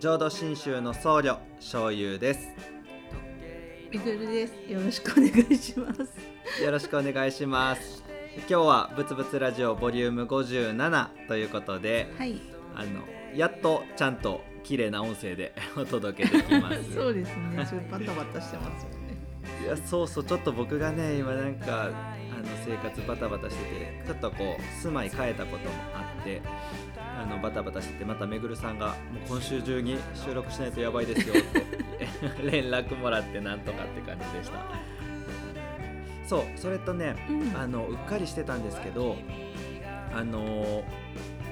浄土真宗の僧侶醤油ですみどるです。よろしくお願いします。よろしくお願いします今日はブツブツラジオボリューム57ということではい。あのやっとちゃんと綺麗な音声で お届けできますそうですね。ちょっとバタバタしてますよね。いやそうそうちょっと僕がね今なんかあの生活バタバタしててちょっとこう住まい変えたこともあってあのバタバタしててまためぐるさんが「もう今週中に収録しないとやばいですよ」って 連絡もらってなんとかって感じでした。そうそれとねうん。あのうっかりしてたんですけどあの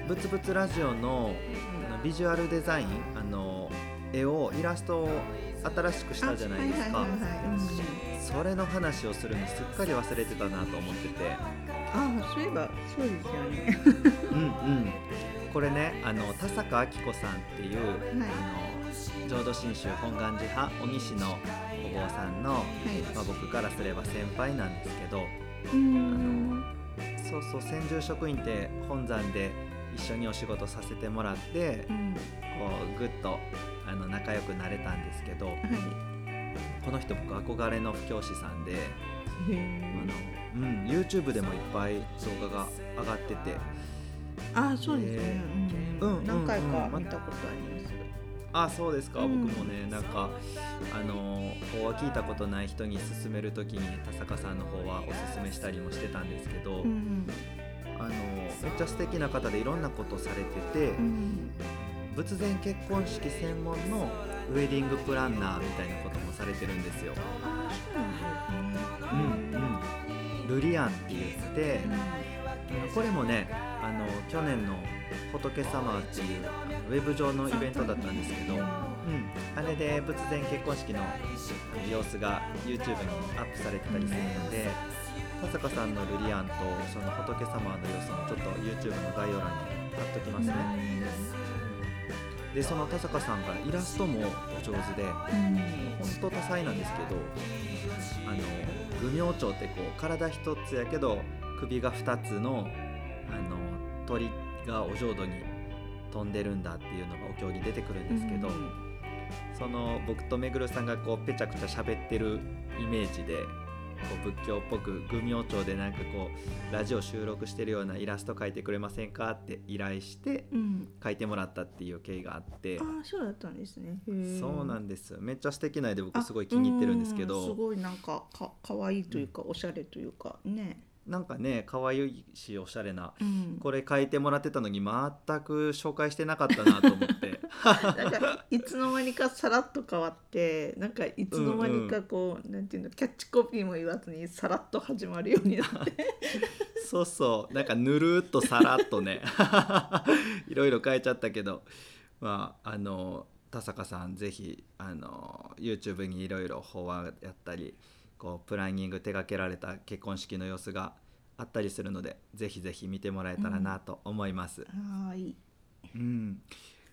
ブツブツラジオのビジュアルデザインあの絵をイラストを新しくしたじゃないですか。それの話をするのすっかり忘れてたなと思ってて。うんあ、そういえばそうですよね。うんうんこれねあの田坂明子さんっていう、あの浄土真宗本願寺派小木氏のお坊さんの、はい。まあ、僕からすれば先輩なんですけどうーん。そうそう専従職員って本山で一緒にお仕事させてもらってうん。こうぐっとあの仲良くなれたんですけどはこの人僕憧れの布教師さんであえ。の、うん、YouTube でもいっぱい動画が上がっててあ、そうですね。ううんん。何回か見たことあります。あそうですか、うん僕もねなんかあの法は聞いたことない人に勧める時に田坂さんの方はおすすめしたりもしてたんですけど、うん。あのめっちゃ素敵な方でいろんなことされてて、うん。仏前結婚式専門のウェディングプランナーみたいなこともされてるんですよ。うんうん、ルリアンって言って、これもねあの去年の仏様っていうウェブ上のイベントだったんですけど、うん、あれで仏前結婚式の様子が YouTube にアップされてたりするので田坂さんのルリアンとその仏様の様子もちょっと YouTube の概要欄に貼っときますね。でその田坂さんがイラストもお上手でうん。本当多彩なんですけどあの愚明鳥ってこう体一つやけど首が2つのあの鳥がお浄土に飛んでるんだっていうのがお経に出てくるんですけど、うんその僕とめぐるさんがこうぺちゃくちゃ喋ってるイメージでこう仏教っぽく愚明鳥でなんかこうラジオ収録してるようなイラスト描いてくれませんかって依頼してうん。描いてもらったっていう経緯があって。あ、そうだったんですね。そうなんですめっちゃ素敵な絵で僕すごい気に入ってるんですけどすごいなんかか可愛いというか、おしゃれというかね。なんかね可愛いしおしゃれな。うん。これ書いてもらってたのに全く紹介してなかったなと思って。なんかいつの間にかさらっと変わってなんかいつの間にかこう、なんていうのキャッチコピーも言わずにさらっと始まるようになって。そうそう。なんかぬるっとさらっとね。いろいろ変えちゃったけど。まああの田坂さんぜひあの YouTube にいろいろ法話やったりこうプランニング手掛けられた結婚式の様子があったりするのでぜひぜひ見てもらえたらなと思います。はーい。うん、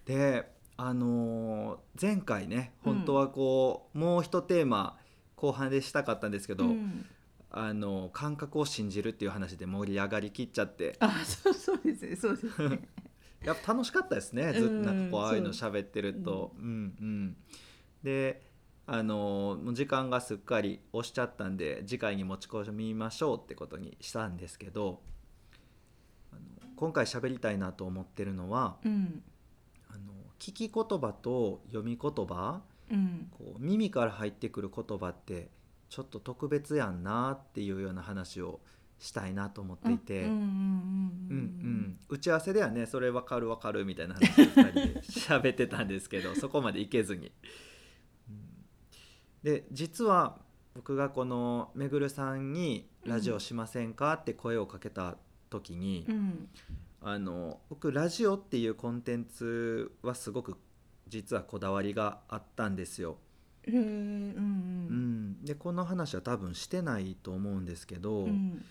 であのー前回ね本当はこう、もう一テーマ後半でしたかったんですけど、うん。あの感覚を信じるっていう話で盛り上がりきっちゃって。あそうそうですね。そうですね。やっぱ楽しかったですね。ずっとうんなんかこうああいうの喋ってると。うんうん、であのーもう時間がすっかり押しちゃったんで次回に持ち込みましょうってことにしたんですけど今回喋りたいなと思ってるのはうん。あの聞き言葉と読み言葉うん。こう耳から入ってくる言葉ってちょっと特別やんなっていうような話をしたいなと思っていて、打ち合わせではねそれ分かる分かるみたいな話を2人で喋ってたんですけどそこまでいけずに。うんで実は僕がこのめぐるさんに「ラジオしませんか?」って声をかけた時に、うん。あの僕ラジオっていうコンテンツはすごく実はこだわりがあったんですよ。うんうん、でこの話は多分してないと思うんですけど、うんうん。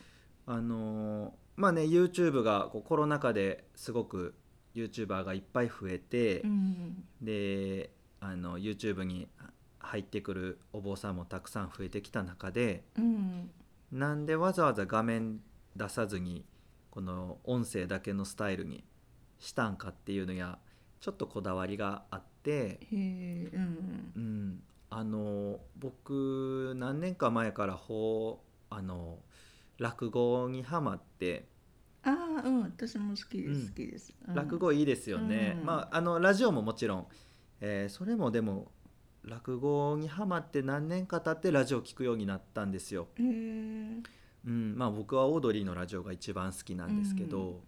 あのまあね YouTube がこうコロナ禍ですごく YouTuber がいっぱい増えて、うん。であの YouTube に入ってくるお坊さんもたくさん増えてきた中でうん。なんでわざわざ画面出さずにこの音声だけのスタイルにしたんかっていうのやちょっとこだわりがあっって、うん。うん、あの僕何年か前からほうあの落語にハマってああうん。私も好きです、うん。好きです、うん。落語いいですよね、うん。まああのラジオももちろん、えーそれもでも落語にハマって何年か経ってラジオ聞くようになったんですよ。うん、まあ僕はオードリーのラジオが一番好きなんですけど、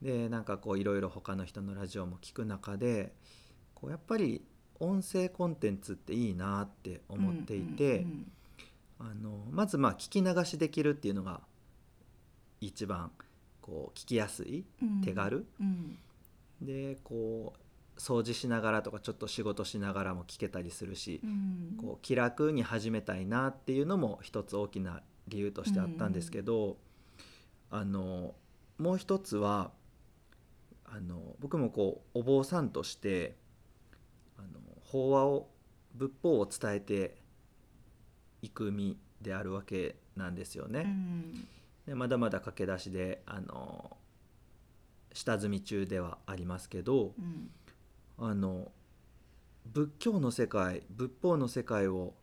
でなんかこういろいろ他の人のラジオも聞く中でこうやっぱり音声コンテンツっていいなって思っていて、うん。あのまずまあ聞き流しできるっていうのが一番こう聞きやすいうん。手軽、うん。でこう掃除しながらとかちょっと仕事しながらも聞けたりするし、うん。こう気楽に始めたいなっていうのも一つ大きな理由としてあったんですけど、あのもう一つはあの僕もこうお坊さんとしてあの法話を仏法を伝えていく身であるわけなんですよね。うん。でまだまだ駆け出しであの下積み中ではありますけど、うんあの仏教の世界仏法の世界を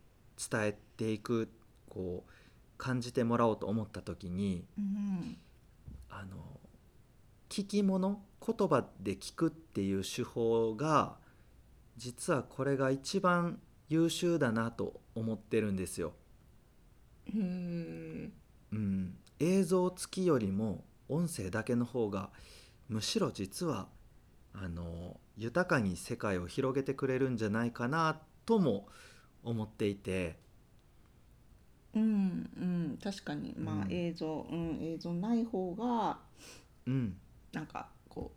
伝えていくこう感じてもらおうと思った時にうんあの聞き物言葉で聞くっていう手法が実はこれが一番優秀だなと思ってるんですよ。へえうん、映像付きよりも音声だけの方がむしろ実はあの豊かに世界を広げてくれるんじゃないかなとも思っていて、うんうん確かに。まあうん映像うん映像ない方がうん。なんかこ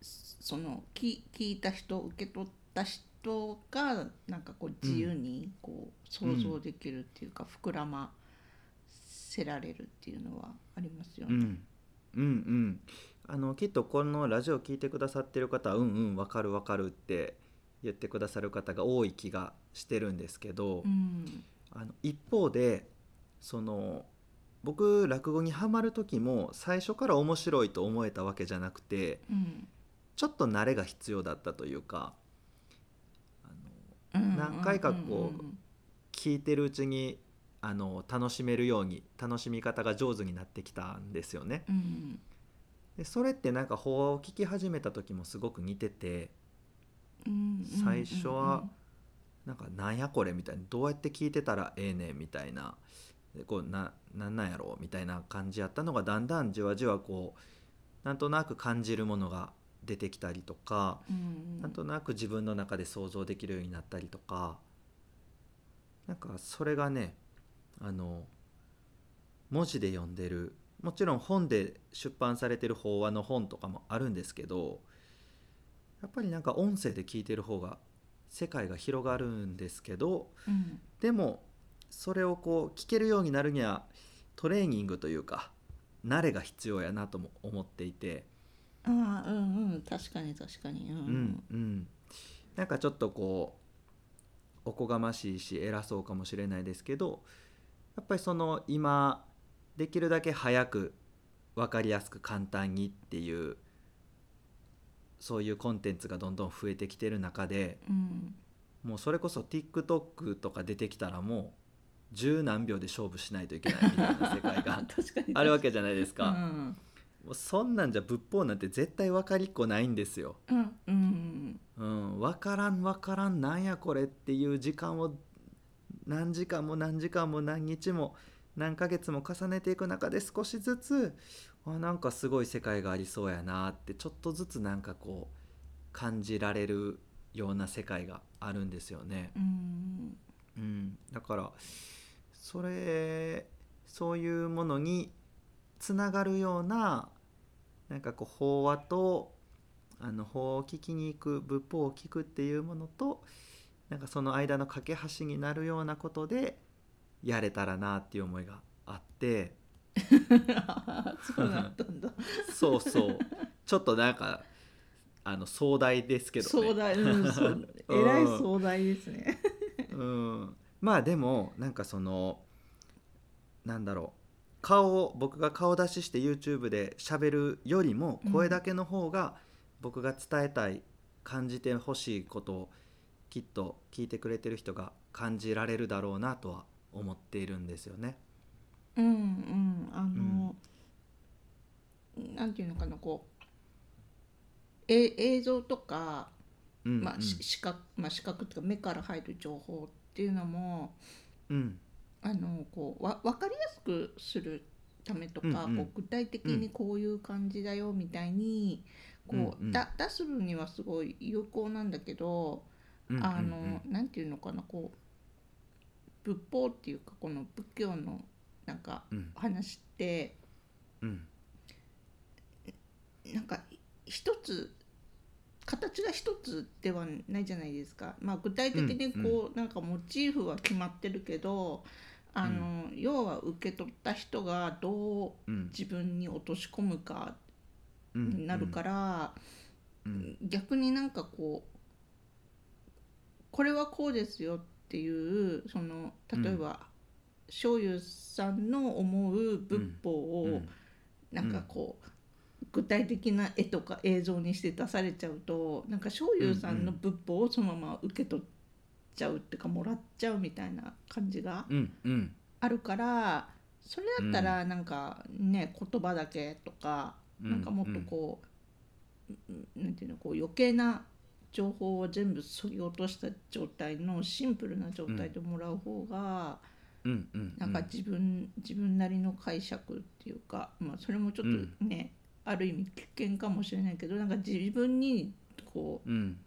うその聞聞いた人受け取った人がなんかこう自由にこう想像できるっていうか、膨らませられるっていうのはありますよね。うん、うんうんあのきっとこのラジオ聞いてくださってる方は「うんうんわかるわかる」って言ってくださる方が多い気がしてるんですけど、うん。あの一方でその僕落語にハマる時も最初から面白いと思えたわけじゃなくてうん。ちょっと慣れが必要だったというかあのうん。何回かこう聞いてるうちにあの楽しめるように楽しみ方が上手になってきたんですよね。うんでそれってなんか法話を聞き始めた時もすごく似ててうん最初はなんかなんやこれみたいなどうやって聞いてたらええねんみたいなでこうななんなんやろうみたいな感じやったのがだんだんじわじわこうなんとなく感じるものが出てきたりとかうん。なんとなく自分の中で想像できるようになったりとかなんかそれがねあの文字で読んでるもちろん本で出版されてる法話の本とかもあるんですけどやっぱりなんか音声で聞いてる方が世界が広がるんですけどうん。でもそれをこう聞けるようになるにはトレーニングというか慣れが必要やなとも思っていて。ああうんうん確かに確かに。うん。うんうん、なんかちょっとこうおこがましいし偉そうかもしれないですけどやっぱりその今できるだけ早く分かりやすく簡単にっていうそういうコンテンツがどんどん増えてきてる中でうん。もうそれこそ TikTok とか出てきたらもう十何秒で勝負しないといけないみたいな世界が あるわけじゃないですか。うんもうそんなんじゃ仏法なんて絶対分かりっこないんですよ。うんうん。うん、分からん分からんなんやこれっていう時間を何時間も何時間も何日も何ヶ月も重ねていく中で少しずつあなんかすごい世界がありそうやなってちょっとずつなんかこう感じられるような世界があるんですよね。うんうん、だからそれそういうものにつながるようななんかこう法話とあの法を聞きに行く仏法を聞くっていうものとなんかその間の架け橋になるようなことでやれたらなっていう思いがあって。そうなったんだ。そうそう。ちょっとなんかあの壮大ですけどね。壮大。うんそう。えらい壮大ですね。うん、まあでもなんかそのなんだろう。顔を僕が顔出しして YouTube で喋るよりもうん。声だけの方が僕が伝えたい感じてほしいことをきっと聞いてくれてる人が感じられるだろうなとは思っているんですよね。うんうんあの、なんていうのかなこうえ映像とか、うんまあし視覚まあ、視覚っていうか目から入る情報っていうのもうん。あのこうわ分かりやすくするためとか、うんうん。こう具体的にこういう感じだよみたいに、こううんうん。だ出すにはすごい有効なんだけど、うんうん。あのなんていうのかなこう仏法っていうかこの仏教のなんかうん。話ってうん。なんか一つ形が一つではないじゃないですか、まあ、具体的にこう、なんかモチーフは決まってるけどあの、要は受け取った人がどううん自分に落とし込むかうん。になるから、うん。逆になんかこうこれはこうですよっていうその例えば醤油さんの思う仏法を、うん。なんかこう、具体的な絵とか映像にして出されちゃうとなんか醤油さんの仏法をそのまま受け取っちゃうっていうかもらっちゃうみたいな感じがあるからそれだったらなんかね、言葉だけとかうん。なんかもっとこう、なんていうのこう余計な情報を全部そぎ落とした状態のシンプルな状態でもらう方が、うんうんなんか自分自分なりの解釈っていうか、まあ、それもちょっとね、ある意味危険かもしれないけどなんか自分にこううん。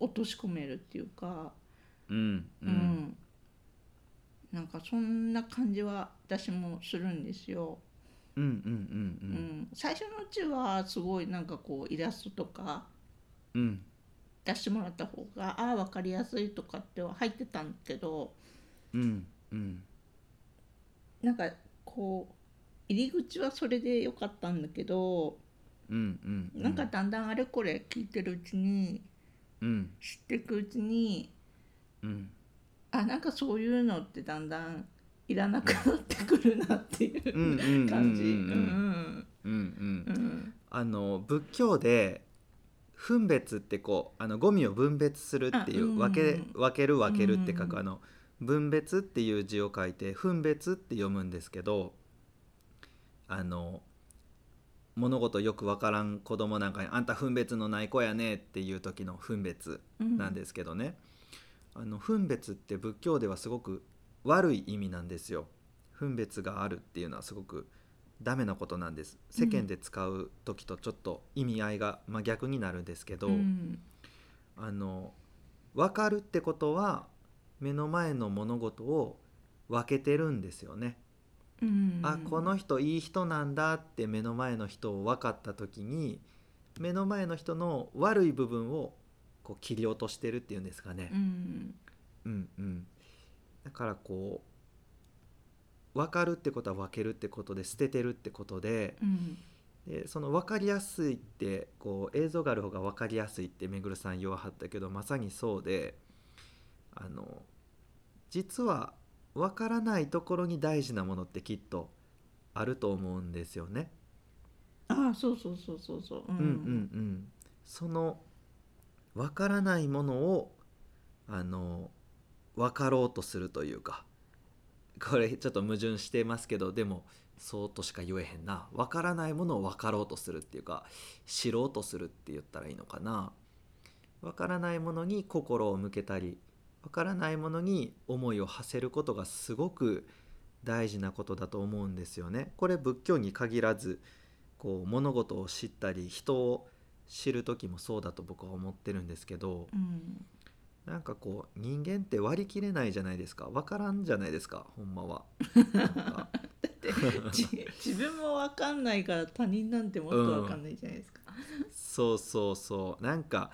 落とし込めるっていうか、うんううん。んなんかそんな感じは私もするんですよ。うんうんううん。ん、最初のうちはすごいなんかこうイラストとかうんうん出してもらった方がああ分かりやすいとかっては入ってたんだけどうんうん。なんかこう入り口はそれで良かったんだけど、うんうんなんかだんだんあれこれ聞いてるうちにうん。知っていくうちにうん。あなんかそういうのってだんだんいらなくなってくるなっていうんうんうんうん。う感じ。うん。うんうんうん。あの仏教で分別ってこうあのゴミを分別するっていあう分け分ける分けるって書うんくあの分別っていう字を書いて分別って読むんですけどあの物事よく分からん子供なんかに「あんた分別のない子やね」っていう時の分別うん。なんですけどね、あの分別って仏教ではすごく悪い意味なんですよ。分別があるっていうのはすごくダメなことなんです。世間で使う時とちょっと意味合いが真逆になるんですけど、うん。あの分かるってことは目の前の物事を分けてるんですよね、うん。あこの人いい人なんだって目の前の人を分かった時に目の前の人の悪い部分をこう切り落としてるっていうんですかね、うん。うんうん、だからこう分かるってことは分けるってことで捨ててるってことでうんでその分かりやすいってこう映像がある方が分かりやすいってめぐるさん言わはったけどまさにそうであの実は分からないところに大事なものってきっとあると思うんですよね。ああそうそうそうそうそう。うんうんうんうん、その分からないものをあの分かろうとするというかこれちょっと矛盾してますけどでもそうとしか言えへんな。分からないものを分かろうとするっていうか知ろうとするって言ったらいいのかな。分からないものに心を向けたり分からないものに思いを馳せることがすごく大事なことだと思うんですよね。これ仏教に限らずこう物事を知ったり人を知る時もそうだと僕は思ってるんですけどうん。なんかこう人間って割り切れないじゃないですか分からんじゃないですかほんまは。なんかじ自分も分かんないから他人なんてもっと分かんないじゃないですか。そうそうそうなんか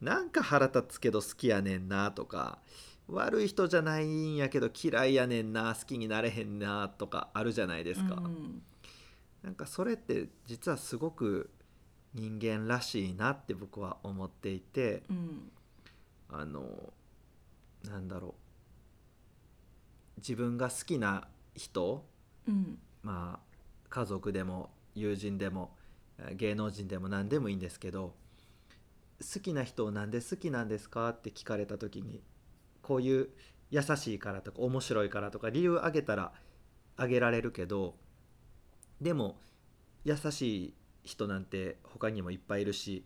なんか腹立つけど好きやねんなとか悪い人じゃないんやけど嫌いやねんな好きになれへんなとかあるじゃないですか。うんなんかそれって実はすごく人間らしいなって僕は思っていてうんあのなんだろう。自分が好きな人うん。まあ家族でも友人でもえー芸能人でも何でもいいんですけど好きな人をなんで好きなんですかって聞かれた時にこういう優しいからとか面白いからとか理由あげたらあげられるけどでも優しい人なんて他にもいっぱいいるし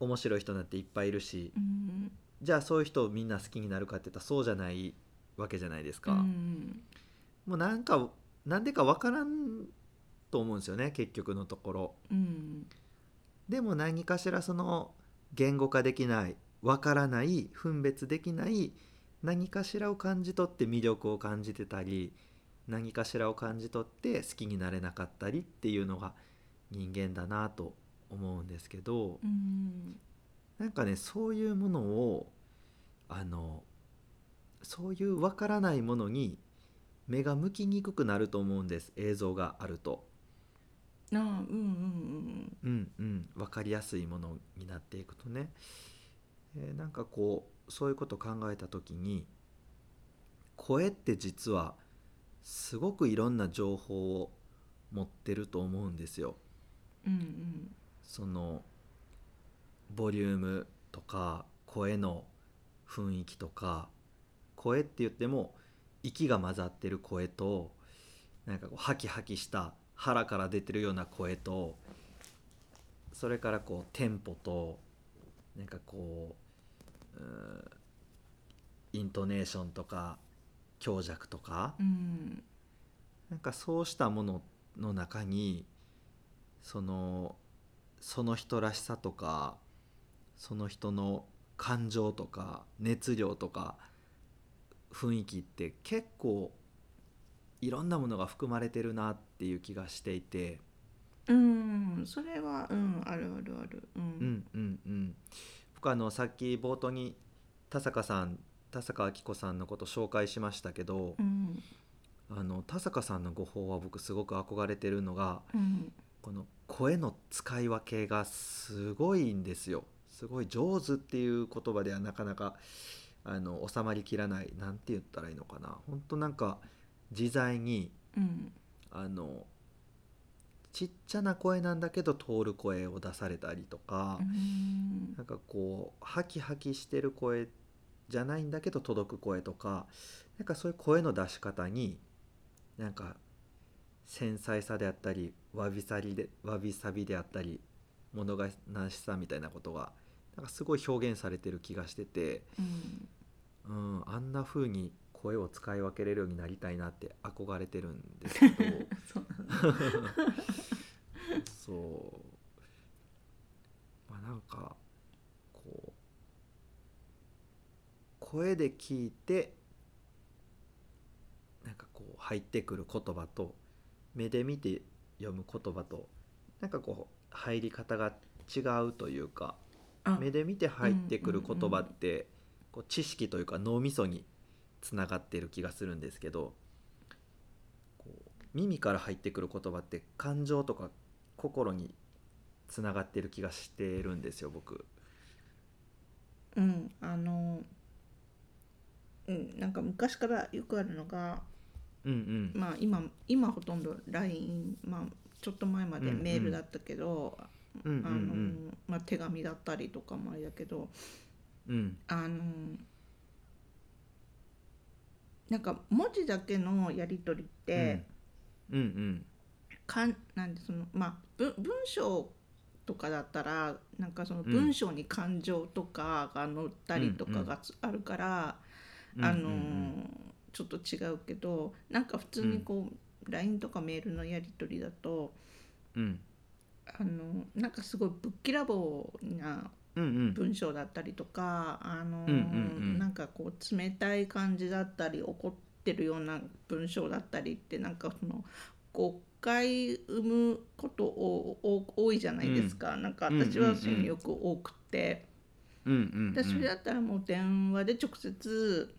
面白い人なんていっぱいいるしうんじゃあそういう人をみんな好きになるかって言ったらそうじゃないわけじゃないですか。うんもうなんかなんでかわからんと思うんですよね結局のところ。うんでも何かしらその言語化できないわからない分別できない何かしらを感じ取って魅力を感じてたり何かしらを感じ取って好きになれなかったりっていうのが人間だなと思うんですけどうんなんかねそういうものをあのそういうわからないものに目が向きにくくなると思うんです映像があると。あうんうんうんうん、分かりやすいものになっていくとね、えーなんかこうそういうことを考えた時に声って実はすごくいろんな情報を持ってると思うんですよ。うんうんそのボリュームとか声の雰囲気とか声って言っても息が混ざってる声となんかこうハキハキした腹から出てるような声とそれからこうテンポとなんかこううーイントネーションとか強弱とかうん。なんかそうしたものの中にそのその人らしさとかその人の感情とか熱量とか雰囲気って結構いろんなものが含まれてるなっていう気がしていて。うんそれはうんあるあるある。ううんんうんうん。僕あのさっき冒頭に田坂さん田坂明子さんのこと紹介しましたけどうん。あの田坂さんの語法は僕すごく憧れてるのがうん。この声の使い分けがすごいんですよすごい上手っていう言葉ではなかなかあの収まりきらないなんて言ったらいいのかな。本当なんか自在にうん。あのちっちゃな声なんだけど通る声を出されたりとか、うん。なんかこうハキハキしてる声じゃないんだけど届く声とかなんかそういう声の出し方になんか繊細さであったりわびさりでわびさびであったり物悲しさみたいなことがなんかすごい表現されてる気がしてて、うん。うん、あんな風に声を使い分けれるようになりたいなって憧れてるんですけどそうまあなんかこう声で聞いてなんかこう入ってくる言葉と目で見て読む言葉となんかこう入り方が違うというかあ目で見て入ってくる言葉ってこう知識というか脳みそにつながってる気がするんですけど耳から入ってくる言葉って感情とか心につながってる気がしてるんですよ僕。うんあのうんなんか昔からよくあるのがうんうんまあ今今ほとんど LINE まあちょっと前までメールだったけど、手紙だったりとかもあれだけどうん。うんあのなんか文字だけのやり取りって、うん。うんかんなんでそのまあ文文章とかだったらなんかその文章に感情とかが載ったりとかがつあるから、うんあのうん。ちょっと違うけどなんか普通にこう、LINE とかメールのやり取りだとうんあのなんかすごいぶっきらぼうなうんうん。文章だったりとか、あのうんうんうんなんかこう冷たい感じだったり怒ってるような文章だったりってなんかその誤解生むことをお多いじゃないですか、なんか私はそういうのよく多くて、うんうんでそれだったらもう電話で直接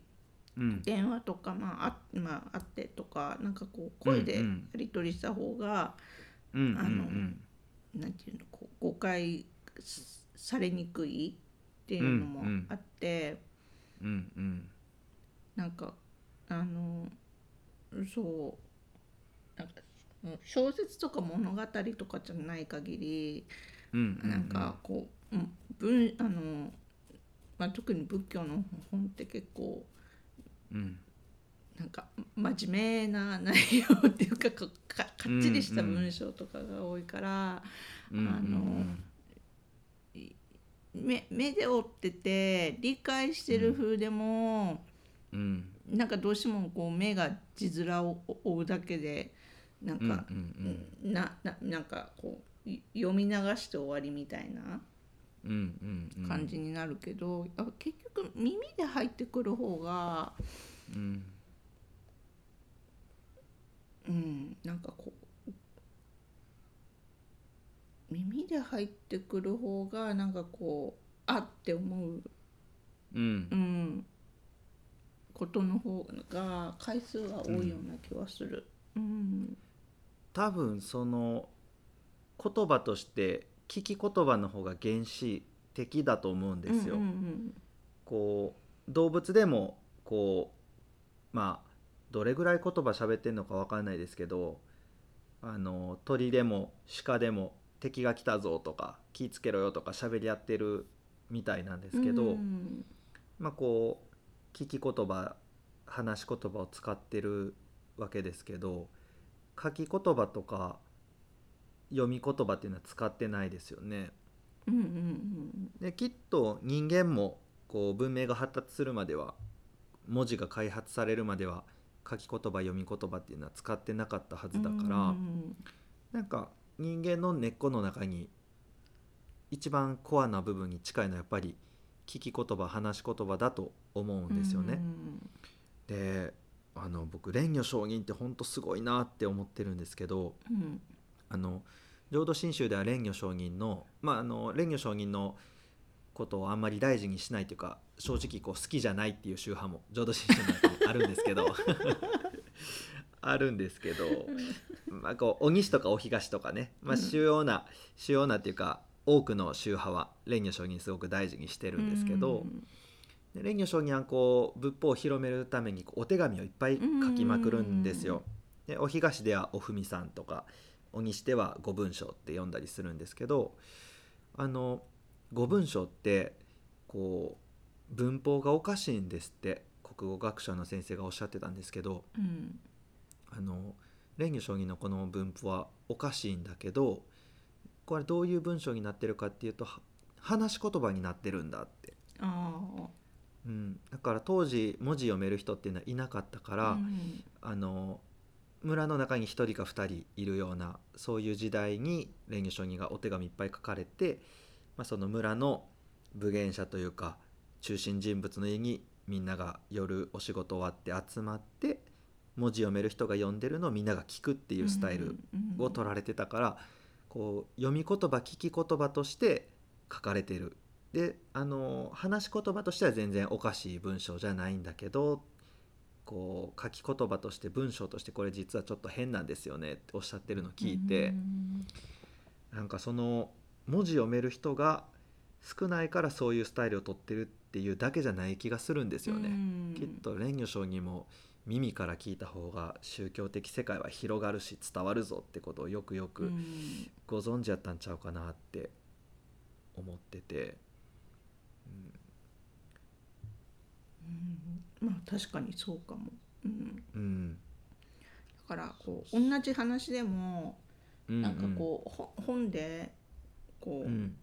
うん。電話とか、まああまあ、会ってとかなんかこう声でやうんうん。り取りした方が、うんうん。あのなんていうのこう誤解されにくいっていうのもあって、うんうん。なんかあのそうなんか小説とか物語とかじゃない限りうんうん。なんかこう、うん、文あの、まあ、特に仏教の本って結構うんなんか真面目な内容っていうかかかっちりした文章とかが多いから、うんあの目目で追ってて理解してる風でも、うん。なんかどうしてもこう目が字面を追うだけでなんうんうんか、なななんかこうい読み流して終わりみたいなうんうんうん。感じになるけど、あ結局耳で入ってくる方が、うんうん、なんかこう耳で入ってくる方がなんかこうあって思う、うん。うん、ことの方が回数が多いような気はする。うん。多分その言葉として聞き言葉の方が原始的だと思うんですよ。うんうん。こう動物でもこうまあどれぐらい言葉喋ってんのかわかんないですけどあの鳥でも鹿でも敵が来たぞとか気ぃつけろよとか喋り合ってるみたいなんですけど、うんまあこう聞き言葉話し言葉を使ってるわけですけど書き言葉とか読み言葉っていうのは使ってないですよね。うんうんできっと人間もこう文明が発達するまでは文字が開発されるまでは書き言葉読み言葉っていうのは使ってなかったはずだから、うんなんか人間の根っこの中に一番コアな部分に近いのはやっぱり聞き言葉話し言葉だと思うんですよね。であの僕蓮如上人って本当すごいなって思ってるんですけどうん。あの浄土真宗では蓮如上人のまああの蓮如上人のことをあんまり大事にしないというか正直こう好きじゃないっていう宗派も浄土真宗のあるんですけどあるんですけど、まあ、こう鬼師とかお東とかね、まあ、主要な、主要なっていうか多くの宗派は蓮如上人すごく大事にしてるんですけど、で蓮如上人はこう仏法を広めるためにこうお手紙をいっぱい書きまくるんですよ。でお東ではおふみさんとかお西では御文章って読んだりするんですけどあの御文章ってこう文法がおかしいんですって国語学者の先生がおっしゃってたんですけどうん。あの蓮如上人のこの文法はおかしいんだけどこれどういう文章になってるかっていうとは話し言葉になってるんだって。あうん、だから当時文字読める人っていうのはいなかったから、あうん。あの村の中に1人か2人いるようなそういう時代に蓮如上人がお手紙いっぱい書かれて、まあ、その村の武芸者というか中心人物の家にみんなが夜お仕事終わって集まって文字読める人が読んでるのをみんなが聞くっていうスタイルを取られてたからこう読み言葉聞き言葉として書かれてる。であの話し言葉としては全然おかしい文章じゃないんだけどこう書き言葉として文章としてこれ実はちょっと変なんですよねっておっしゃってるのを聞いて、うんなんかその文字読める人が少ないからそういうスタイルを取ってるっていうだけじゃない気がするんですよね。うん。きっと蓮如上人も耳から聞いた方が宗教的世界は広がるし伝わるぞってことをよくようくん。ご存知やったんちゃうかなって思ってて、うん。まあ確かにそうかも、うん、うん。うんだからこう同じ話でもうん、なんかこう、ほ本でこう、うん。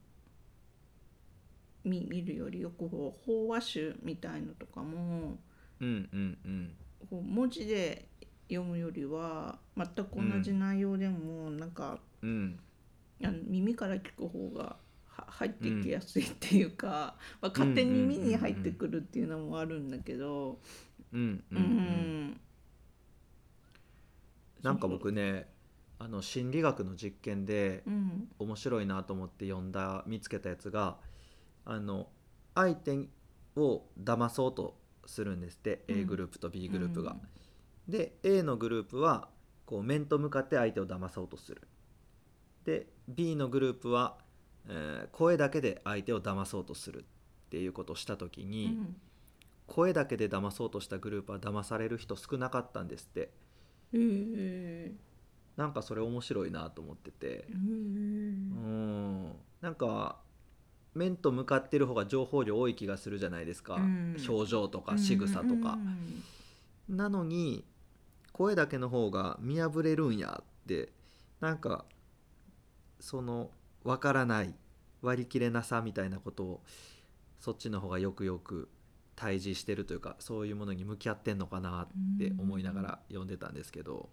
見見るよりよくこう法話集みたいのとかもうんうんうん。こう文字で読むよりは全く同じ内容でもなんか、うん。あの耳から聞く方がは入ってきやすいっていうか、まあ、勝手に耳に入ってくるっていうのもあるんだけどうんううん。ん。なんか僕ねあの心理学の実験でうん面白いなと思って読んだ見つけたやつがあの相手を騙そうとするんですって、うん A グループと B グループが。で A のグループはこう面と向かって相手を騙そうとする。で B のグループは、えー声だけで相手を騙そうとするっていうことをした時うに、ん声だけで騙そうとしたグループは騙される人少なかったんですって。へえなんかそれ面白いなと思ってて。う。うんん。なんか面と向かってる方が情報量多い気がするじゃないですか、うん。表情とか仕草とか。う、ん。なのに声だけの方が見破れるんやってなんかその分からない割り切れなさみたいなことをそっちの方がよくよく対峙してるというかそういうものに向き合ってんのかなって思いながら読んでたんですけど、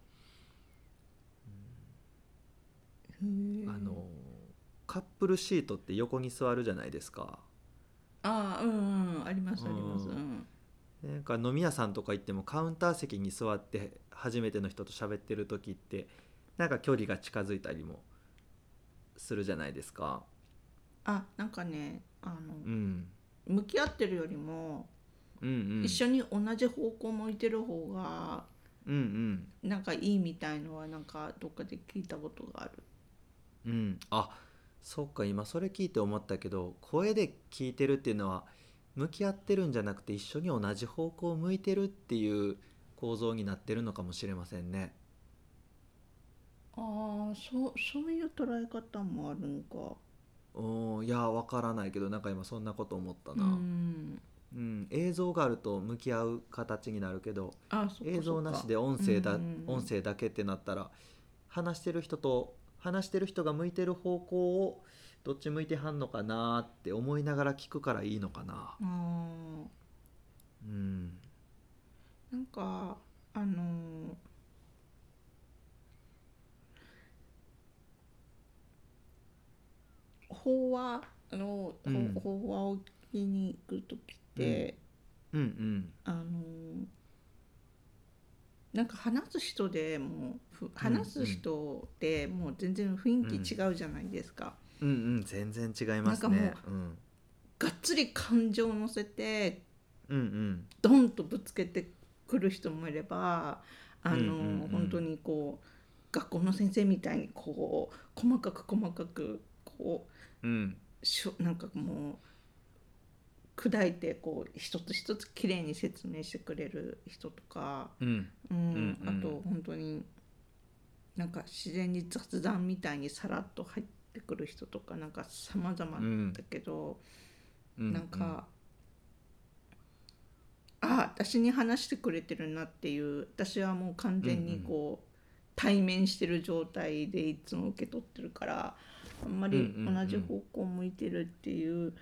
あのカップルシートって横に座るじゃないですか。あーうんうんありますありますううん。なんか飲み屋さんとか行ってもカウンター席に座って初めての人と喋ってる時ってなんか距離が近づいたりもするじゃないですか。あなんかねあのうん、向き合ってるよりもうんうん。一緒に同じ方向向いてる方がうん。なんかいいみたいのはなんかどっかで聞いたことがあるうん。うんあそっか今それ聞いて思ったけど声で聞いてるっていうのは向き合ってるんじゃなくて一緒に同じ方向を向いてるっていう構造になってるのかもしれませんね。ああそうそういう捉え方もあるんか。おーいやわからないけどなんか今そんなこと思ったうな、ん。うん、映像があると向き合う形になるけどあそっか映像なしで音声だ、うんうんうん。音声だけってなったら話してる人と話してる人が向いてる方向をどっち向いてはんのかなって思いながら聞くからいいのかな。うん。なんかあのー法話の、うん。法話を聞きに行く時って、うんうん。あのーなんか話す人でもうふ話す人でもう全然雰囲気違うじゃないですか。うんうん。全然違いますなんねかがっつり感情を乗せてうんうん。ドンとぶつけてくる人もいればあの、うんうんうん。本当にこう学校の先生みたいにこう細かく細かくこううん。しょなんかもう砕いてこう一つ一つきれいに説明してくれる人とか、うん。うんうんうん。あと本当になんか自然に雑談みたいにさらっと入ってくる人とかなんか様々だけど。うん。なんか、あ私に話してくれてるなっていう私はもう完全にこう、対面してる状態でいつも受け取ってるからあんまりうんうんうん。同じ方向向いてるっていう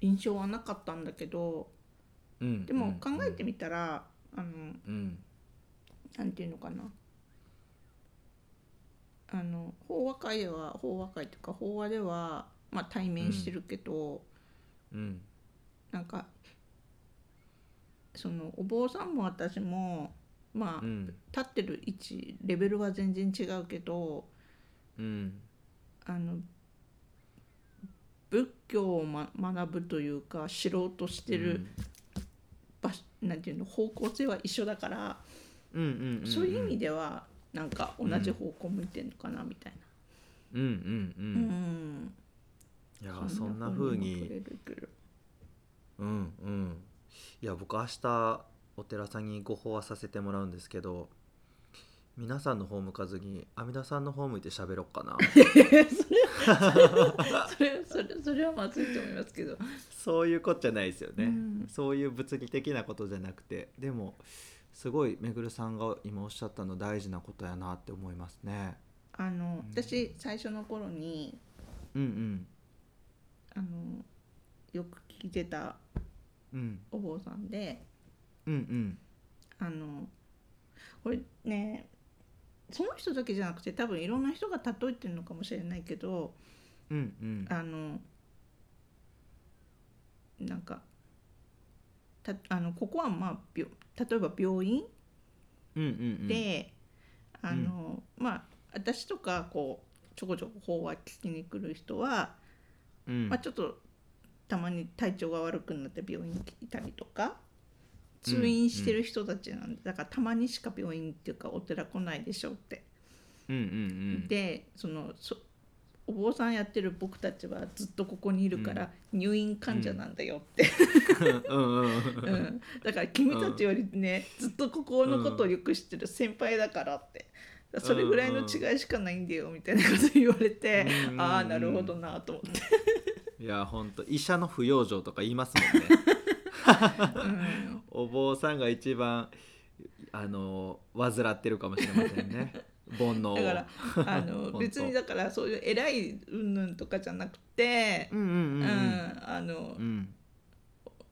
印象はなかったんだけどうん。でも考えてみたら、あのうん。なんていうのかな。あの法話会では法話会というか法話では、まあ、対面してるけど、うん。なんかそのお坊さんも私もまあ、うん。立ってる位置レベルは全然違うけどうん。あの仏教を、ま、学ぶというか知ろうとしてる場所、なんていうの方向性は一緒だから、うんうんうんうんそういう意味ではなんか同じ方向向いてんのかなみたいうんうんうな。うん。んいやそんな風風にうんうん。いや僕明日お寺さんにご法話させてもらうんですけど皆さんの方向かずに阿弥陀さんの方向いて喋ろっかな。それそれそれはまずいと思いますけど。そういうことじゃないですよね、うん。そういう物理的なことじゃなくて。でもすごいめぐるさんが今おっしゃったの大事なことやなって思いますね。あの私最初の頃にうんうん。あのよく聞いてたうん。お坊さんでうんうん。あのこれねその人だけじゃなくて多分いろんな人が例えてるのかもしれないけどうんうん。あのなんかたあのここはまあ病例えば病院うんうんうん。で、あのまあ私とかこうちょこちょこ法話聞きに来る人は、うん。まあ、ちょっとたまに体調が悪くなって病院に来たりとか通院してる人たちなんで、だからたまにしか病院っていうかお寺来ないでしょって。うんうんうん。でそのそお坊さんやってる僕たちはずっとここにいるから入院患者なんだよって、うん。うん。うん。うん。だから君たちよりねずっとここのことをよく知ってる先輩だからって。それぐらいの違いしかないんだよみたいなこと言われて、うん。うんああなるほどなと思って、いやほんと医者の不養生とか言いますもんね。うんお坊さんが一番あの患ってるかもしれませんね。煩悩を。だからあの 別にだからそういう偉い云々とかじゃなくて、うんうんうんううんんあのうん。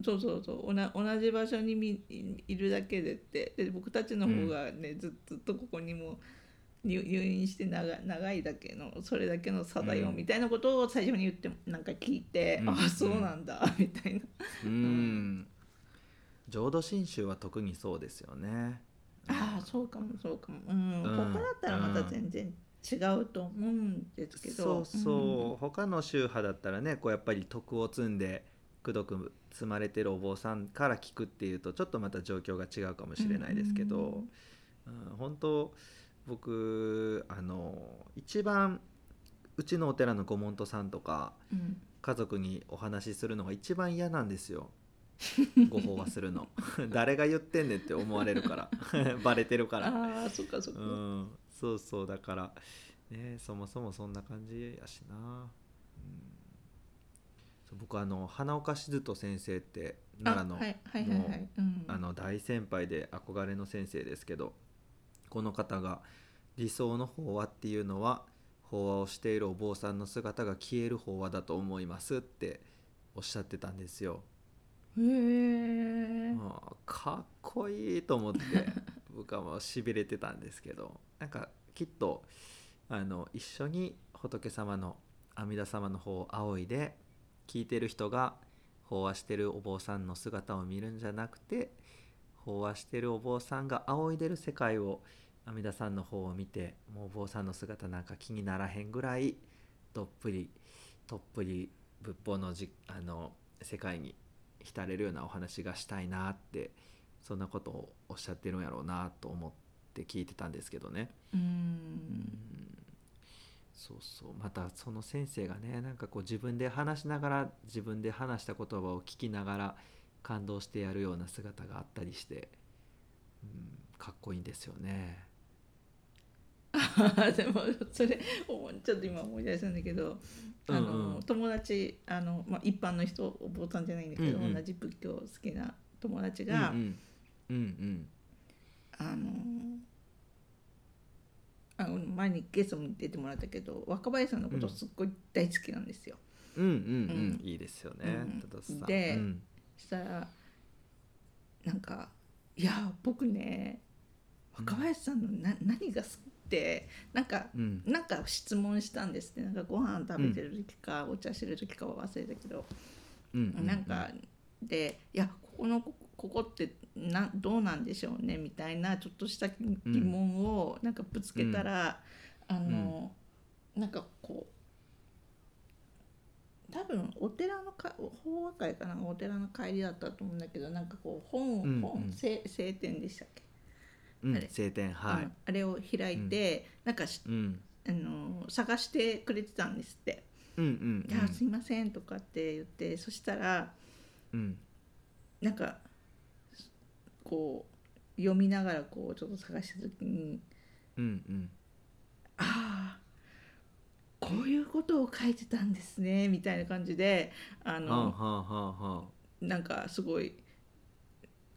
そうそうそう。同じ場所にみいいるだけでって。で僕たちの方がね、ずずっとここにも入入院して長長いだけのそれだけの差だようん。みたいなことを最初に言ってなんか聞いて、うん。ああそうなんだ みたいな、うん。浄土真宗は特にそうですよね。ああそうかもそうかも、うんうん。他だったらまた全然違うと思うんですけど。そうそう、他の宗派だったらねこうやっぱり徳を積んで功徳積まれてるお坊さんから聞くっていうとちょっとまた状況が違うかもしれないですけど、うん。本当僕あの一番うちのお寺のご門徒さんとかうん。うん家族にお話しするのが一番嫌なんですよ。ご法話するの。誰が言ってんねんって思われるから。バレてるから。ああそっかそっか、うん。そうそうだからねそもそもそんな感じやしな、うん、僕あの花岡静人先生って奈良の大先輩で憧れの先生ですけどこの方が理想の法話っていうのは法話をしているお坊さんの姿が消える法話だと思いますっておっしゃってたんですよ。へえまあかっこいいと思って 僕はもうしびれてたんですけどなんかきっとあの一緒に仏様の阿弥陀様の方を仰いで聞いてる人が法話してるお坊さんの姿を見るんじゃなくて法話してるお坊さんが仰いでる世界を阿弥陀さんの方を見てもうお坊さんの姿なんか気にならへんぐらいどっぷりどっぷり仏法のじあの世界に浸れるようなお話がしたいなってそんなことをおっしゃってるんやろうなと思って聞いてたんですけどね。ううんん。そうそう。またその先生がねなんかこう自分で話しながら自分で話した言葉を聞きながら感動してやるような姿があったりして、うん、かっこいいんですよね。でもそれおちょっと今思い出したんだけどあの、うん。うん友達あの、まあ、一般の人お坊さんじゃないんだけど、うんうん。同じ仏教好きな友達うんが、うんうん。あのあの前にゲストに出てもらったけど若林さんのことすっごい大好きなんですよ。うんうんうん。うん。いいですよね。うん。でうんしたらなんか「いや僕ね若林さんのな何が好きってなんかうん。なんか質問したんですって。なんかご飯食べてる時か、お茶してる時かは忘れたけど、うんうんなんかで「いやここのこここってなどうなんでしょうね」みたいなちょっとした疑問をなんかぶつけたら、あの、なんかこう多分お寺のか法話会かなお寺の帰りだったと思うんだけどなんかこう本を、うんうん。本聖聖典でしたっけ、うんあれ。晴天はうんい。あれを開いて、なんかしうん。あの探してくれてたんですって。うんうん「いやすいません」とかって言ってそしたらうん。なんかこう読みながらこうちょっと探した時にうんうん。ああこういうことを書いてたんですねみたいな感じであはあはのあはあはなんかすごいこ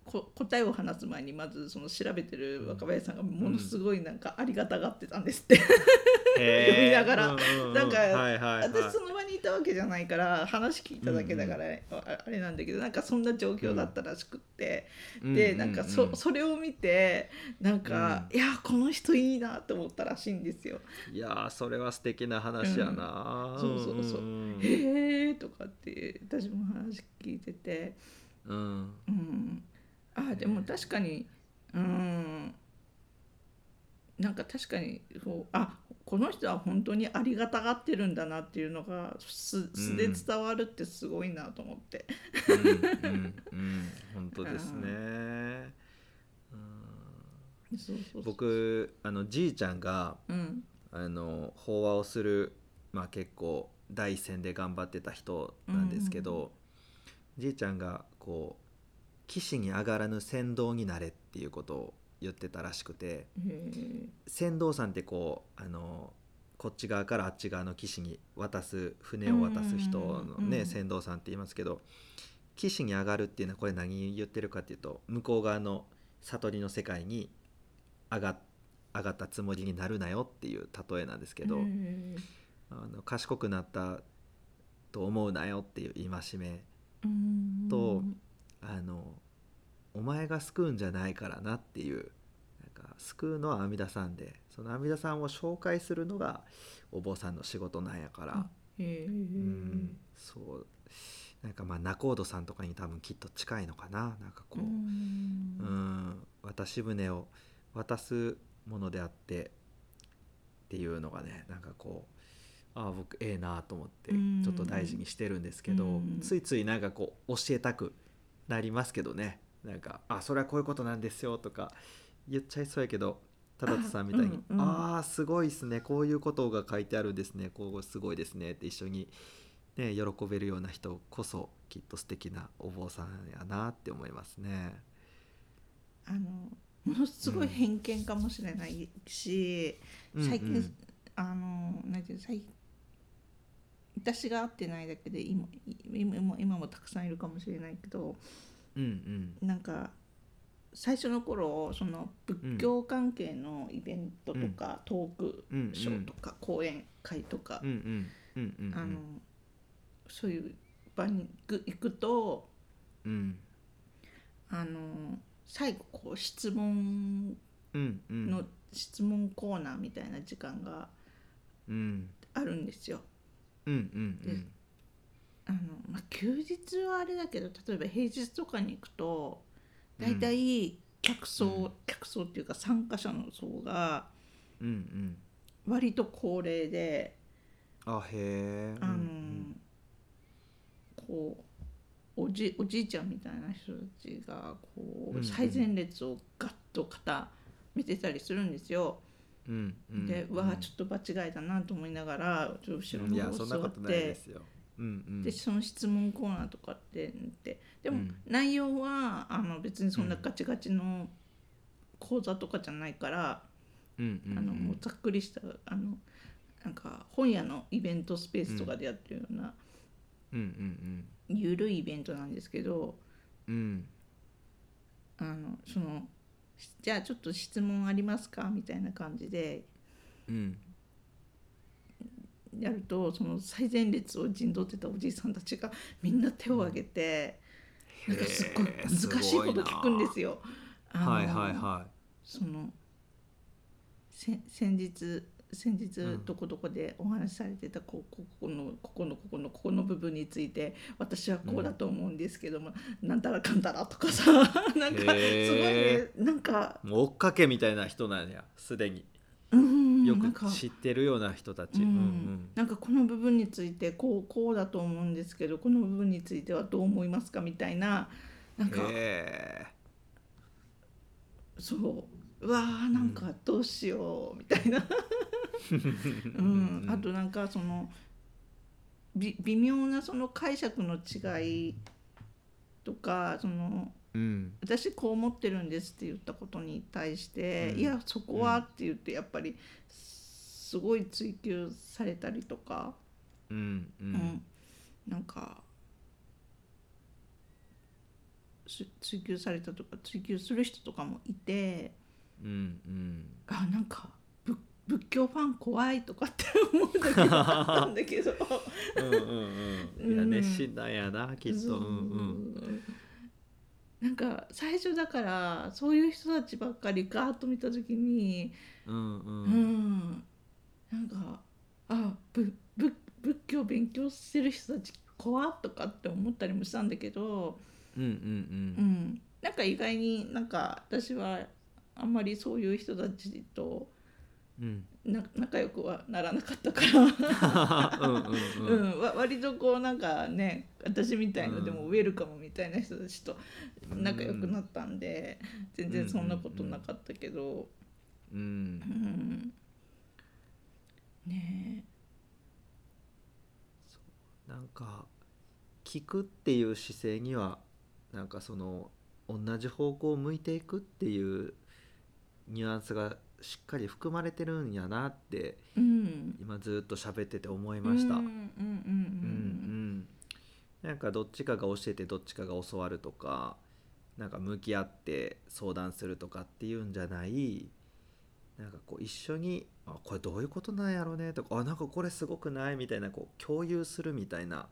答えを話す前にまずその調べてる若林さんがものすごいなんかありがたがってたんですって。読みながら。うんうんうんなんかはいはいはい。私その場にいたわけじゃないから話聞いただけだから、ああれなんだけどなんかそんな状況だったらしくって、でなんかそそれを見てなんか、いやこの人いいなって思ったらしいんですよ。いやーそれは素敵な話やな、うん。そうそうそう。んんへえとかって私も話聞いてて、うん。うん、あでも確かにうん。なんか確かにこうあこの人は本当にありがたがってるんだなっていうのが素素で伝わるってすごいなと思って。うんうんうん。本当ですね、僕あのじいちゃんがうん。あの法話をする、まあ、結構第一線で頑張ってた人なんですけど、じいちゃんがこう「騎士に上がらぬ船頭になれ」っていうことを言ってたらしくて船頭さんってこうあのこっち側からあっち側の岸に渡す船を渡す人のね船頭さんって言いますけど岸に上がるっていうのはこれ何言ってるかっていうと向こう側の悟りの世界に上が上がったつもりになるなよっていう例えなんですけど、あの賢くなったと思うなよっていう戒めうん。とあのお前が救うんじゃないからなっていうなんか救うのは阿弥陀さんでその阿弥陀さんを紹介するのがお坊さんの仕事なんやから、うんそう。なんかまあ仲人さんとかに多分きっと近いのかな。なんかこう、ううんん、渡し船を渡すものであってっていうのがねなんかこうああ僕ええなと思ってうん。ちょっと大事にしてるんですけど、うん。ついついなんかこう教えたくなりますけどね。なんか「あそれはこういうことなんですよ」とか言っちゃいそうやけどたださんみたいに「うんうん。ああすごいですね。こういうことが書いてあるんですね。こうすごいですね」って一緒に、ね、喜べるような人こそきっと素敵なお坊さんやなって思いますね。あのものすごい偏見かもしれないし、最近、うん。うんあのなんていうの最私が会ってないだけで今今も今もたくさんいるかもしれないけどうんうん。なんか最初の頃その仏教関係のイベントとか、トークショーとか、講演会とか、そういう場に行くとうん。あの最後こう質問うんうん。の質問コーナーみたいな時間がうん。あるんですよ。うんうんであのまあ、休日はあれだけど例えば平日とかに行くと大体客層、うん。客層っていうか参加者の層がうんうん。割と高齢で、あへえ。あのこうおじおじいちゃんみたいな人たちがこうんううん。最前列をガッと固めてたりするんですよ。うんうん。で、うん。わあちょっと場違いだなと思いながらちょっと後ろの方座ってでその質問コーナーとかってってでもうん。内容はあの別にそんなガチガチの講座とかじゃないから、あのもうざっくりしたあのなんか本屋のイベントスペースとかでやってるようなゆるいイベントなんですけどあのそのじゃあちょっと質問ありますか？みたいな感じで。うん。やるとその最前列を陣取ってたおじいさんたちがみんな手を挙げて、なんかすっごい難しいこと聞くんですよ。はいはいはそのせ先日先日うん。どこどこでお話しされてたこうここのここのここのここの部分について私はこうだと思うんですけども、なんたらかんたらとかさ なんかすごいへねなんかいもう追っかけみたいな人なんやすでに。うんよく知ってるような人たち。ううんん。なんかこの部分についてこうこうだと思うんですけどこの部分についてはどう思いますかみたいななんかうんへそううわーなんかどうしようみたいな、え うん、あとなんかそのび微妙なその解釈の違いとかそのうん。私こう思ってるんですって言ったことに対して、うん。いやそこはって言ってやっぱりすごい追求されたりとか、うん。ううんん。なんかす追求されたとか追求する人とかもいてうんうん。あなんかぶ仏教ファン怖いとかって思う時もあったんだけど。うんうんうん。いやうん。熱心なんやなきっと。そう。うんうん。なんか最初だからそういう人たちばっかりガーッと見た時にうんううん。ん、なんかあぶぶ仏教勉強してる人たち怖っとかって思ったりもしたんだけど、うんうん。うん、なんか意外になんか私はあんまりそういう人たちとうん。な仲良くはならなかったから。うん割とこうなんかね私みたいのでもうん。ウェルカムみたいな人たちと仲良くなったんで、全然そんなことなかったけど、うん。うん。ねなんか聞くっていう姿勢にはなんかその同じ方向を向いていくっていうニュアンスがしっかり含まれてるんやなってうん今ずっと喋ってて思いました。なんかどっちかが教えてどっちかが教わるとかなんか向き合って相談するとかっていうんじゃないなんかこう一緒に「あこれどういうことなんやろうね」とか「あなんかこれすごくない?」みたいなこう共有するみたいな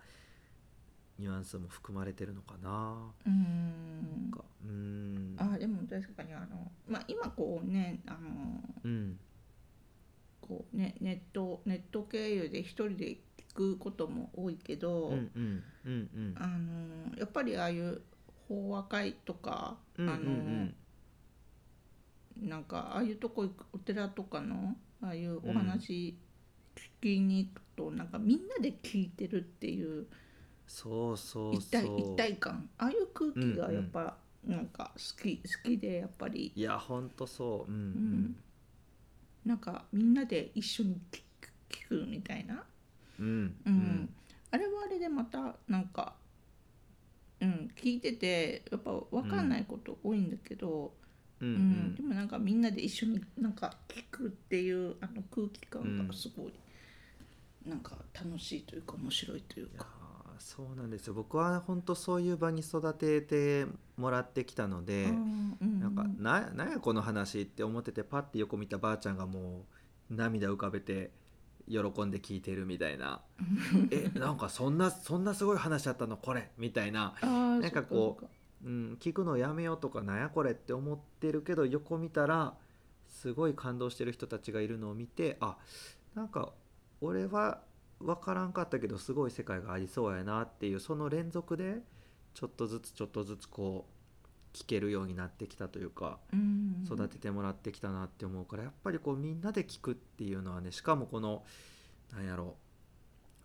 ニュアンスも含まれてるのかな。うん。かうん。あでも確かにあの、まあ、今こうねあのうん。こうねネットネット経由で一人で聞くことも多いけど、うんうんうんうん。あのやっぱりああいう法話会とか、うんうんあのなんかああいうとこ行くお寺とかのああいうお話聞きに行くと、なんかみんなで聞いてるっていうそうそう一体そう。一体感。ああいう空気がやっぱ、なんか好き好きでやっぱり。いやほんとそう。うんん。なんかみんなで一緒に聞く聞くみたいな、うんうん。うん。あれはあれでまたなんか、うん、聞いててやっぱ分かんないこと多いんだけど、うんううん。んでもなんかみんなで一緒になんか聞くっていうあの空気感がすごい、なんか楽しいというか面白いというか。ーそうなんですよ。僕は本当そういう場に育ててもらってきたので、うんなんかななんやこの話って思っててパッて横見たばあちゃんがもう涙浮かべて喜んで聞いてるみたいな。えなんかそんなそんなすごい話だったのこれみたいな、なんかこううん、聞くのやめようとかなんやこれって思ってるけど横見たらすごい感動してる人たちがいるのを見てあなんか俺は分からんかったけどすごい世界がありそうやなっていうその連続でちょっとずつちょっとずつこう聞けるようになってきたというかうん。育ててもらってきたなって思うからやっぱりこうみんなで聞くっていうのはねしかもこのなんやろ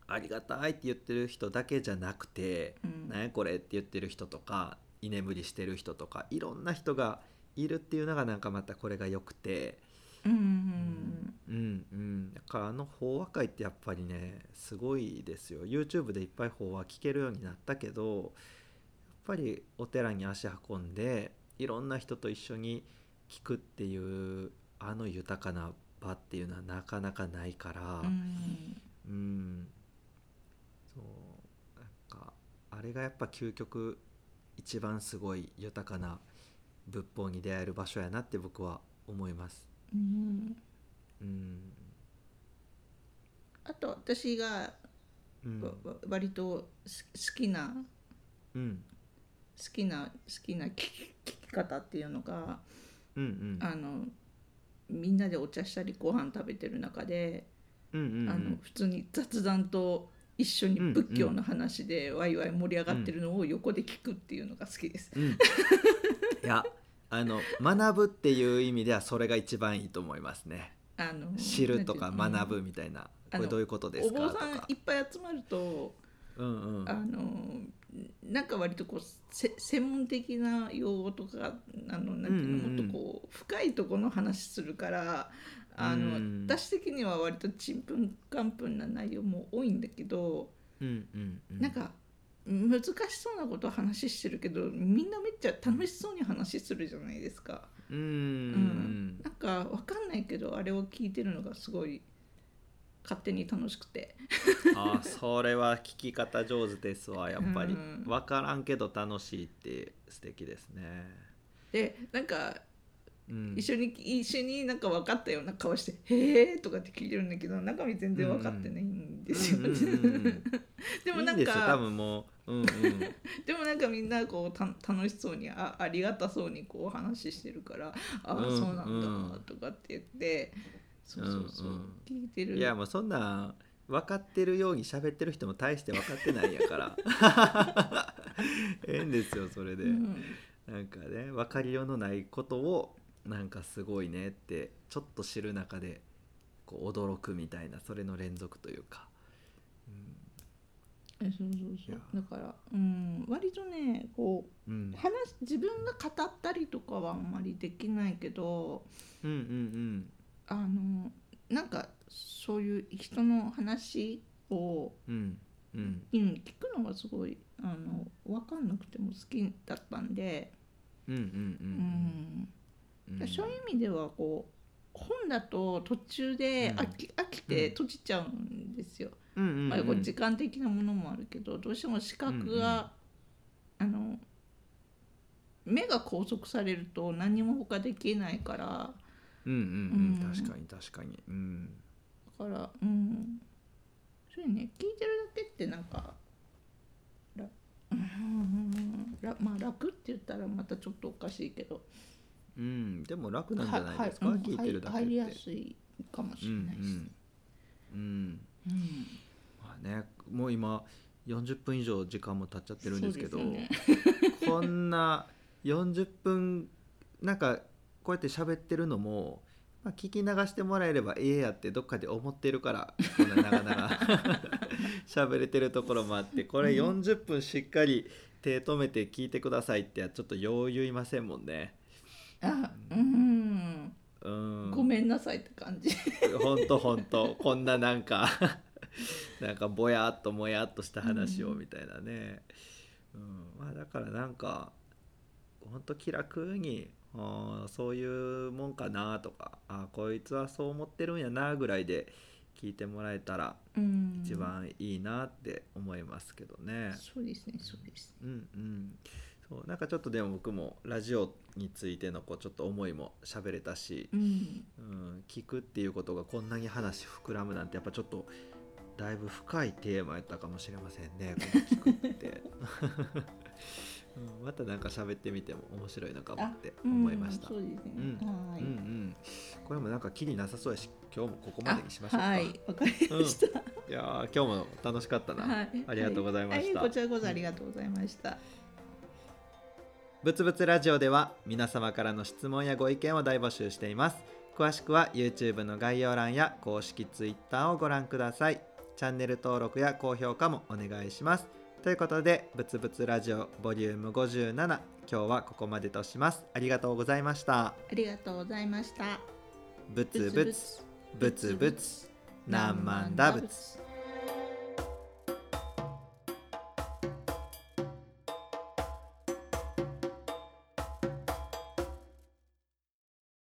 ありがたいって言ってる人だけじゃなくてうん。なんやこれって言ってる人とか居眠りしてる人とかいろんな人がいるっていうのがなんかまたこれが良くてうんうんうんうんだからあの法話会ってやっぱりねすごいですよ。YouTube でいっぱい法話聞けるようになったけどやっぱりお寺に足運んでいろんな人と一緒に聞くっていうあの豊かな場っていうのはなかなかないからうん。うん。そう。なんかあれがやっぱ究極一番すごい豊かな仏法に出会える場所やなって僕は思います。うんうん。あと私が割とす好きなうん。好きな好きな聞き聞き方っていうのがうんうん。あのみんなでお茶したりご飯食べてる中で、うんうんうん。あの普通に雑談と一緒に仏教の話でワイワイ盛り上がってるのを横で聞くっていうのが好きです。うん。いやあの学ぶっていう意味ではそれが一番いいと思いますね。あの知るとか学ぶみたいな、これどういうことですか？とお坊さんかいっぱい集まるとうんうん。あのなんか割とこうせ専門的な用語とかあのなんていうの、もっとこう深いところの話するからあの、うん。私的には割とちんぷんかんぷんな内容も多いんだけど、うんうんうん。なんか難しそうなことを話してるけどみんなめっちゃ楽しそうに話するじゃないですか。うんううんなんかわかんないけどあれを聞いてるのがすごい勝手に楽しくて。あーそれは聞き方上手ですわやっぱりうん分からんけど楽しいって素敵ですね。でなんかうん。一緒に一緒になんか分かったような顔して「へえ」とかって聞いてるんだけど中身全然分かってないんですよ。でもなんか分もう、うんうん、でもなんかみんなこうた楽しそうにあありがたそうにこう話してるから「ああ、うんそうなんうんだ」とかって言ってそうそうそう、うんうん。聞いてる。いやもうそんなん分かってるように喋ってる人も大して分かってないんやから。ええんですよそれで、うん。なんかね分かりようのないことをなんかすごいねってちょっと知る中でこう驚くみたいなそれの連続というか、えそうそうそう。だから、うん、割とねこうん、うん。う話自分が語ったりとかはあんまりできないけどうんうんあのなんかそういう人の話を、うんうん。うん、聞くのがすごいあの分かんなくても好きだったんで、うんうんうんうん。ううん。そういう意味ではこう本だと途中で飽き,、飽きて閉じちゃうんですよ。うんうんうん。まあ、時間的なものもあるけどどうしても視覚が、あの目が拘束されると何も他できないから。うんうんうん。うん。確かに確かに。うん。だからうん。そういうね聞いてるだけってなんからうん。らまあ楽って言ったらまたちょっとおかしいけどうんでも楽なんじゃないですか？はは聞いてるだけ入りやすいかもしうんれないです。うんうん。うんまあねもう今40分以上時間も経っちゃってるんですけどそうですこんな40分なんかこうやって喋ってるのも、まあ、聞き流してもらえればええやってどっかで思ってるからこんな長々 喋れてるところもあってこれ40分しっかり手止めて聞いてくださいってちょっと余裕いませんもんね。あうん。うん、ごめんなさいって感じ。ほんとほんとこんななんか なんかぼやっともやっとした話をみたいなね、うん。まあだからなんかほんと気楽にあーそういうもんかなとかあーこいつはそう思ってるんやなぐらいで聞いてもらえたらうん。一番いいなって思いますけどね。そうですねそうですね。うんうんそうなんかちょっとでも僕もラジオについてのこうちょっと思いも喋れたし、うんうん、聞くっていうことがこんなに話膨らむなんてやっぱちょっとだいぶ深いテーマやったかもしれませんね聞くって、うん、またなんか喋ってみても面白いのかもって思いました、うんそうですね。うんはい。うんうんこれもなんかきりなさそうやし今日もここまでにしましょうはいわかりました。いやー今日も楽しかったな、はい。ありがとうございました、はいこちらこそありがとうございました。ぶつぶつラジオでは皆様からの質問やご意見を大募集しています。詳しくは YouTube の概要欄や公式 Twitter をご覧ください。チャンネル登録や高評価もお願いします。ということでぶつぶつラジオボリューム57今日はここまでとします。ありがとうございました。ありがとうございました。ぶつぶつぶつぶつ何万打仏